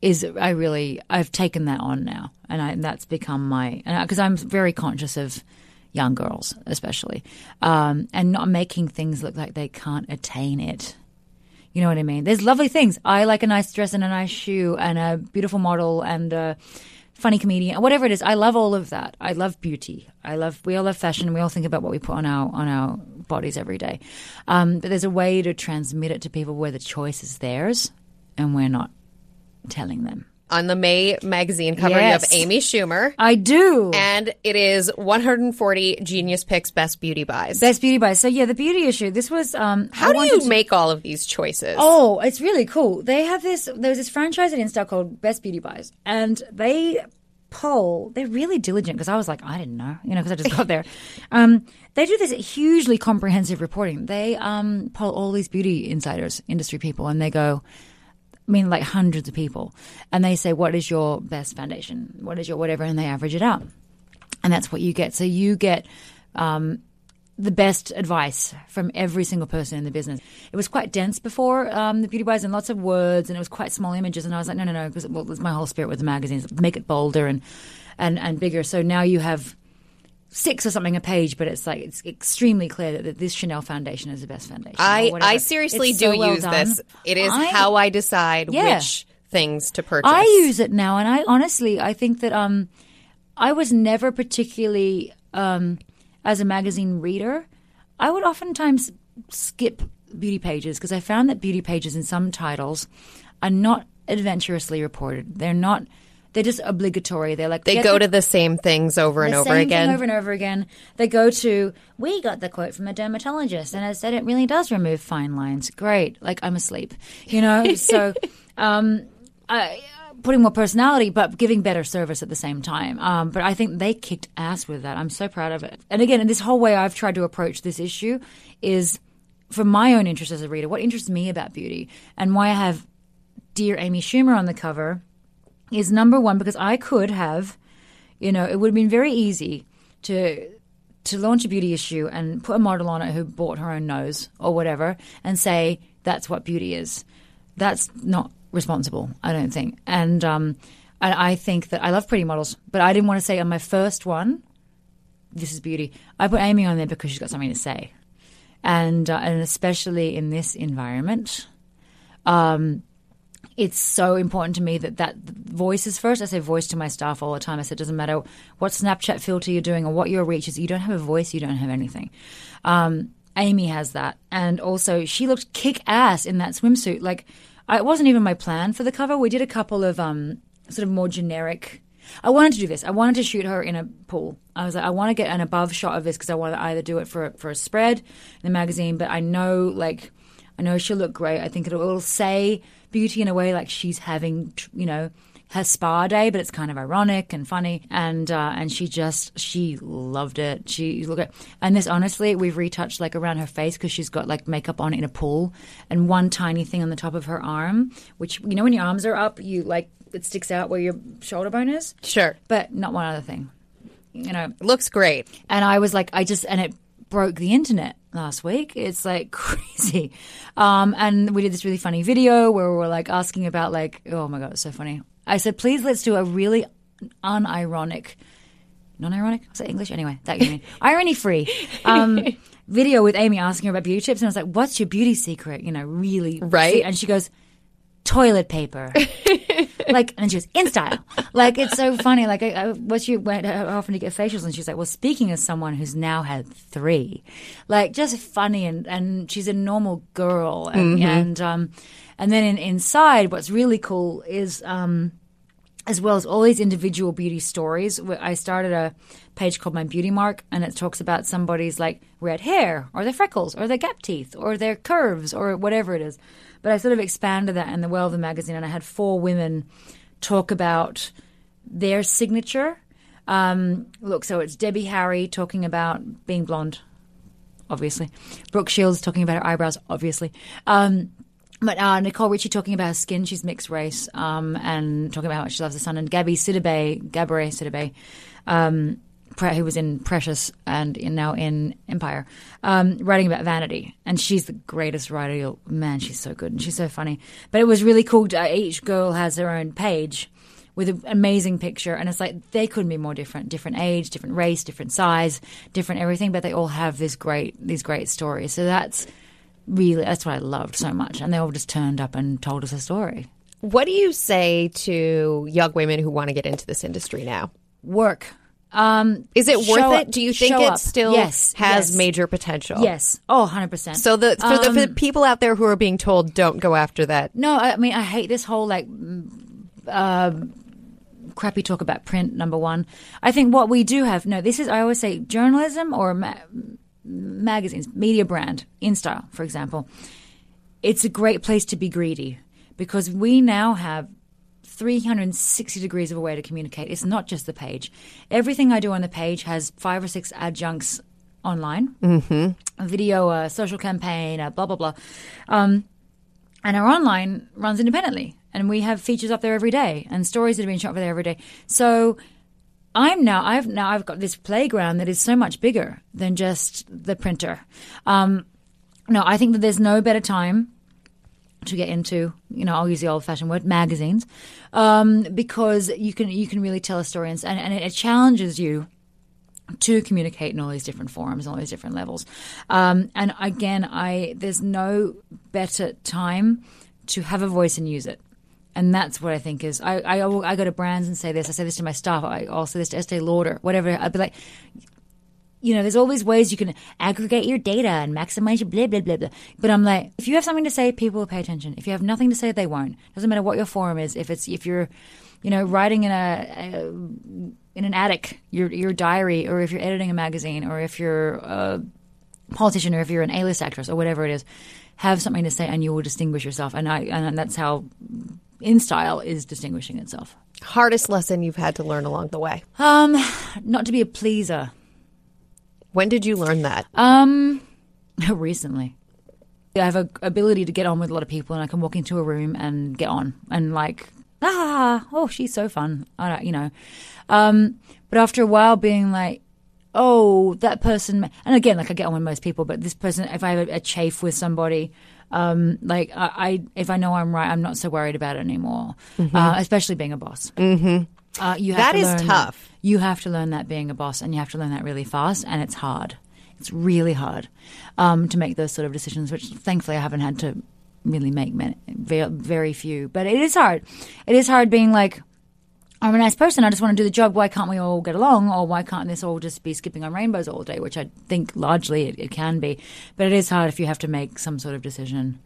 is I really I've taken that on now, and, I, and that's become my because I'm very conscious of young girls, especially, um, and not making things look like they can't attain it. You know what I mean? There's lovely things. I like a nice dress and a nice shoe and a beautiful model and a funny comedian, whatever it is. I love all of that. I love beauty. I love. We all love fashion. We all think about what we put on our on our bodies every day. Um, but there's a way to transmit it to people where the choice is theirs, and we're not telling them. On the May magazine cover Yes. you have Amy Schumer I do. and it is 140 Genius Picks Best Beauty Buys. Best beauty buys. So yeah, the beauty issue. This was. Um, I How do you to- make all of these choices? Oh, it's really cool. They have this. There's this franchise at Insta called Best Beauty Buys, and they poll. They're really diligent because I was like, I didn't know, you know, because I just got there. Um, they do this hugely comprehensive reporting. They um, poll all these beauty insiders, industry people, and they go. I mean, like hundreds of people, and they say, "What is your best foundation? What is your whatever?" And they average it out, and that's what you get. So you get um, the best advice from every single person in the business. It was quite dense before um, the beauty Wise and lots of words, and it was quite small images. And I was like, no, no, no, because well, my whole spirit with the magazines, make it bolder and and and bigger. So now you have six or something a page, but it's like it's extremely clear that, this Chanel foundation is the best foundation. I. I seriously It's do so well use done. this. It is I- how I decide Yeah. which things to purchase. I use it now, and I honestly, I think that um, I was never particularly um, as a magazine reader. I would oftentimes skip beauty pages because I found that beauty pages in some titles are not adventurously reported. They're not. They're just obligatory. They're like They go the- to the same things over and over again. over and over again. They go to, we got the quote from a dermatologist, and it said it really does remove fine lines. Great, like I'm asleep, you know. so, um, I, putting more personality, but giving better service at the same time. Um, but I think they kicked ass with that. I'm so proud of it. And again, in this whole way I've tried to approach this issue is for my own interest as a reader. What interests me about beauty, and why I have dear Amy Schumer on the cover is number one because I could have, you know, it would have been very easy to to launch a beauty issue and put a model on it who bought her own nose or whatever and say that's what beauty is. That's not responsible, I don't think. And um, I, I think that I love pretty models, but I didn't want to say on my first one, this is beauty. I put Amy on there because she's got something to say, and uh, and especially in this environment, um, it's so important to me that that voice is first. I say voice to my staff all the time. I said, it doesn't matter what Snapchat filter you're doing or what your reach is. You don't have a voice, you don't have anything. Um, Amy has that, and also she looked kick ass in that swimsuit. Like, it wasn't even my plan for the cover. We did a couple of um, sort of more generic. I wanted to do this. I wanted to shoot her in a pool. I was like, I want to get an above shot of this because I want to either do it for for a spread in the magazine, but I know like I know she'll look great. I think it'll, it'll say beauty in a way like she's having, you know, her spa day, but it's kind of ironic and funny. And uh, and she just she loved it. She look at and this honestly, we've retouched like around her face because she's got like makeup on in a pool and one tiny thing on the top of her arm, which you know when your arms are up, you like it sticks out where your shoulder bone is. Sure. But not one other thing. You know, Looks great. and I was like, I just, and it broke the internet last week. It's like crazy. Um, and we did this really funny video where we were like asking about like, oh my God, it's so funny. I said, please let's do a really unironic, non-ironic, is that English? Anyway, that you mean, irony free, um, video with Amy asking her about beauty tips. And I was like, what's your beauty secret? You know, really. Right. And she goes, toilet paper. like, and she was in style. Like, it's so funny. Like, I, I, what's when, how often to get facials? And she's like, well, speaking as someone who's now had three, like, just funny and, and she's a normal girl. And, and, um, and then in, inside, what's really cool is, um, as well as all these individual beauty stories. I started a page called My Beauty Mark, and it talks about somebody's like red hair, or their freckles, or their gap teeth, or their curves, or whatever it is. But I sort of expanded that in the Well of the magazine, and I had four women talk about their signature. Um, look, so it's Debbie Harry talking about being blonde, obviously. Brooke Shields talking about her eyebrows, obviously. Um, but uh, Nicole Richie talking about her skin, she's mixed race, um, and talking about how much she loves the sun. And Gabby Sidibe, Gabourey Sidibe, um, who was in Precious and in, now in Empire, um, writing about vanity. And she's the greatest writer. You'll, man, she's so good and she's so funny. But it was really cool. To, uh, each girl has her own page with an amazing picture, and it's like they couldn't be more different. Different age, different race, different size, different everything, but they all have this great these great stories. So that's really that's what I loved so much, and they all just turned up and told us a story. What do you say to young women who want to get into this industry now? Work. Um, Is it worth up- it? Do you think it up. still yes, has yes, major potential? Yes. Oh, 100 percent. So the for, the for the people out there who are being told don't go after that. No, I mean I hate this whole like mm, uh, crappy talk about print. Number one, I think what we do have no. This is I always say journalism or ma- magazines, media brand, InStyle, for example. It's a great place to be greedy because we now have 360 degrees of a way to communicate. It's not just the page. Everything I do on the page has five or six adjuncts online, mm-hmm. a video, a social campaign, a blah blah blah. Um, and our online runs independently and we have features up there every day and stories that are being shot up there every day so i'm now i've now i've got this playground that is so much bigger than just the printer um, no i think that there's no better time to get into you know i'll use the old fashioned word magazines um, because you can you can really tell a story and, and it challenges you to communicate in all these different forums, all these different levels. Um, and again, I there's no better time to have a voice and use it. And that's what I think is. I, I, I go to brands and say this. I say this to my staff. I also say this to Estee Lauder, whatever. I'd be like, you know, there's all these ways you can aggregate your data and maximize your blah, blah, blah, blah. But I'm like, if you have something to say, people will pay attention. If you have nothing to say, they won't. Doesn't matter what your forum is. If it's, if you're, you know, writing in a, a in an attic, your, your diary, or if you're editing a magazine, or if you're a politician, or if you're an A-list actress, or whatever it is, have something to say and you will distinguish yourself. And I, and that's how InStyle is distinguishing itself. Hardest lesson you've had to learn along the way. Um, not to be a pleaser. When did you learn that? Um, recently. I have a ability to get on with a lot of people, and I can walk into a room and get on, and like, ah, oh, she's so fun. You know. Um, but after a while, being like, oh, that person, and again, like I get on with most people, but this person, if I have a, a chafe with somebody, um, like I, I, if I know I'm right, I'm not so worried about it anymore. Uh, especially being a boss. Mm-hmm. Uh, you have That is tough. you have to learn that being a boss, and you have to learn that really fast, and it's hard. It's really hard um, to make those sort of decisions, which thankfully I haven't had to really make many, very, very few. But it is hard. It is hard being like, I'm a nice person. I just want to do the job. Why can't we all get along? Or why can't this all just be skipping on rainbows all day? Which I think largely it, it can be. But it is hard if you have to make some sort of decision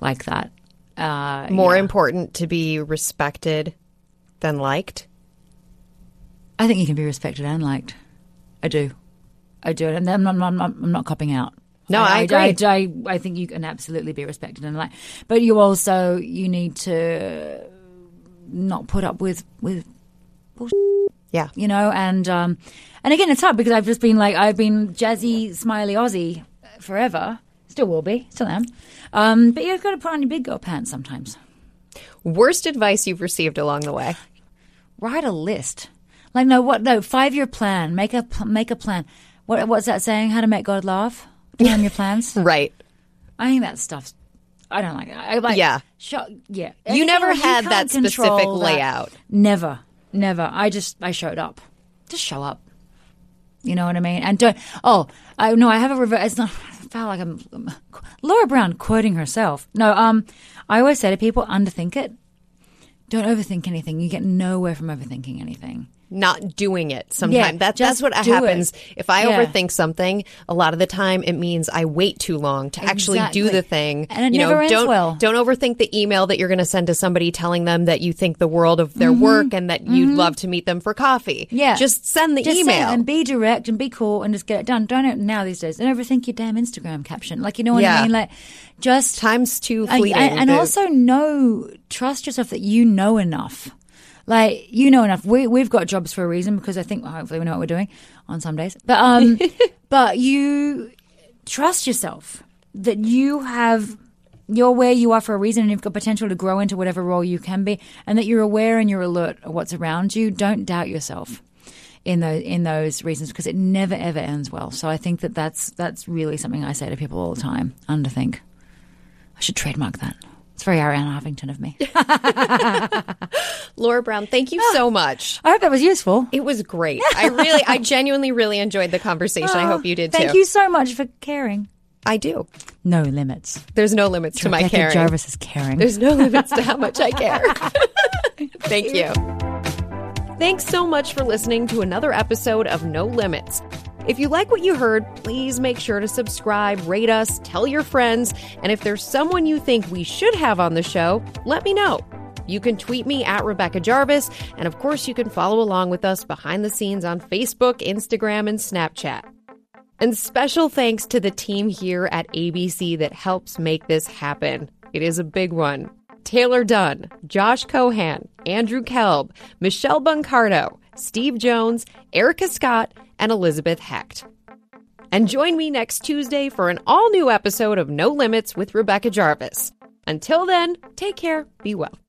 like that. Uh, More yeah. important to be respected than liked. I think you can be respected and liked. I do. I do. And I'm not, I'm not, I'm not copping out. No, I agree. I, I, I think you can absolutely be respected and liked. But you also, you need to not put up with, with Yeah. you know and um and again it's hard because i've just been like i've been jazzy smiley aussie forever still will be still am um but you've got to put on your big girl pants sometimes Worst advice you've received along the way. write a list like no what no five year plan make a make a plan what what's that saying how to make god laugh plan your plans Right. i think that stuff's i don't like it i like Yeah. sho- yeah You Anything never had that specific control that- layout. Never, never. I just I showed up. Just show up. You know what I mean? And don't. Oh, I no. I have a reverse. It's not. I felt like I'm Laura Brown quoting herself. No. Um. I always say to people, underthink it. Don't overthink anything. You get nowhere from overthinking anything. Not doing it sometimes. Yeah, that, that's what happens. it. If I Yeah. overthink something, a lot of the time it means I wait too long to actually do the thing. And it you know, don't, well. Don't overthink the email that you're going to send to somebody telling them that you think the world of Mm-hmm. their work and that you'd love to meet them for coffee. Yeah. Just send the Just email. and be direct and be cool and just get it done. Don't now these days. Don't overthink your damn Instagram caption. Like you know what Yeah. I mean? Like just Time's too fleeting. And, and also know, trust yourself that you know enough. Like you know enough. We we've got jobs for a reason because I think hopefully we know what we're doing on some days. But um, but you trust yourself that you have you're where you are for a reason and you've got potential to grow into whatever role you can be and that you're aware and you're alert of what's around you. Don't doubt yourself in those in those reasons because it never ever ends well. So I think that that's that's really something I say to people all the time. Underthink. I should trademark that. Very Arianna Huffington of me. Laura Brown, thank you so much. I hope that was useful. It was great. I really, I genuinely really enjoyed the conversation. I ah, hope you did too. Thank you so much for caring. I do. No limits. There's no limits to my caring. Jarvis is caring. There's no limits to how much I care. Thank you. Thanks so much for listening to another episode of No Limits. If you like what you heard, please make sure to subscribe, rate us, tell your friends, and if there's someone you think we should have on the show, let me know. You can tweet me at Rebecca Jarvis, and of course, you can follow along with us behind the scenes on Facebook, Instagram, and Snapchat. And special thanks to the team here at ABC that helps make this happen. It is a big one. Taylor Dunn, Josh Cohan, Andrew Kelb, Michelle Buncardo, Steve Jones, Erica Scott, and Elizabeth Hecht. And join me next Tuesday for an all new episode of No Limits with Rebecca Jarvis. Until then, take care, be well.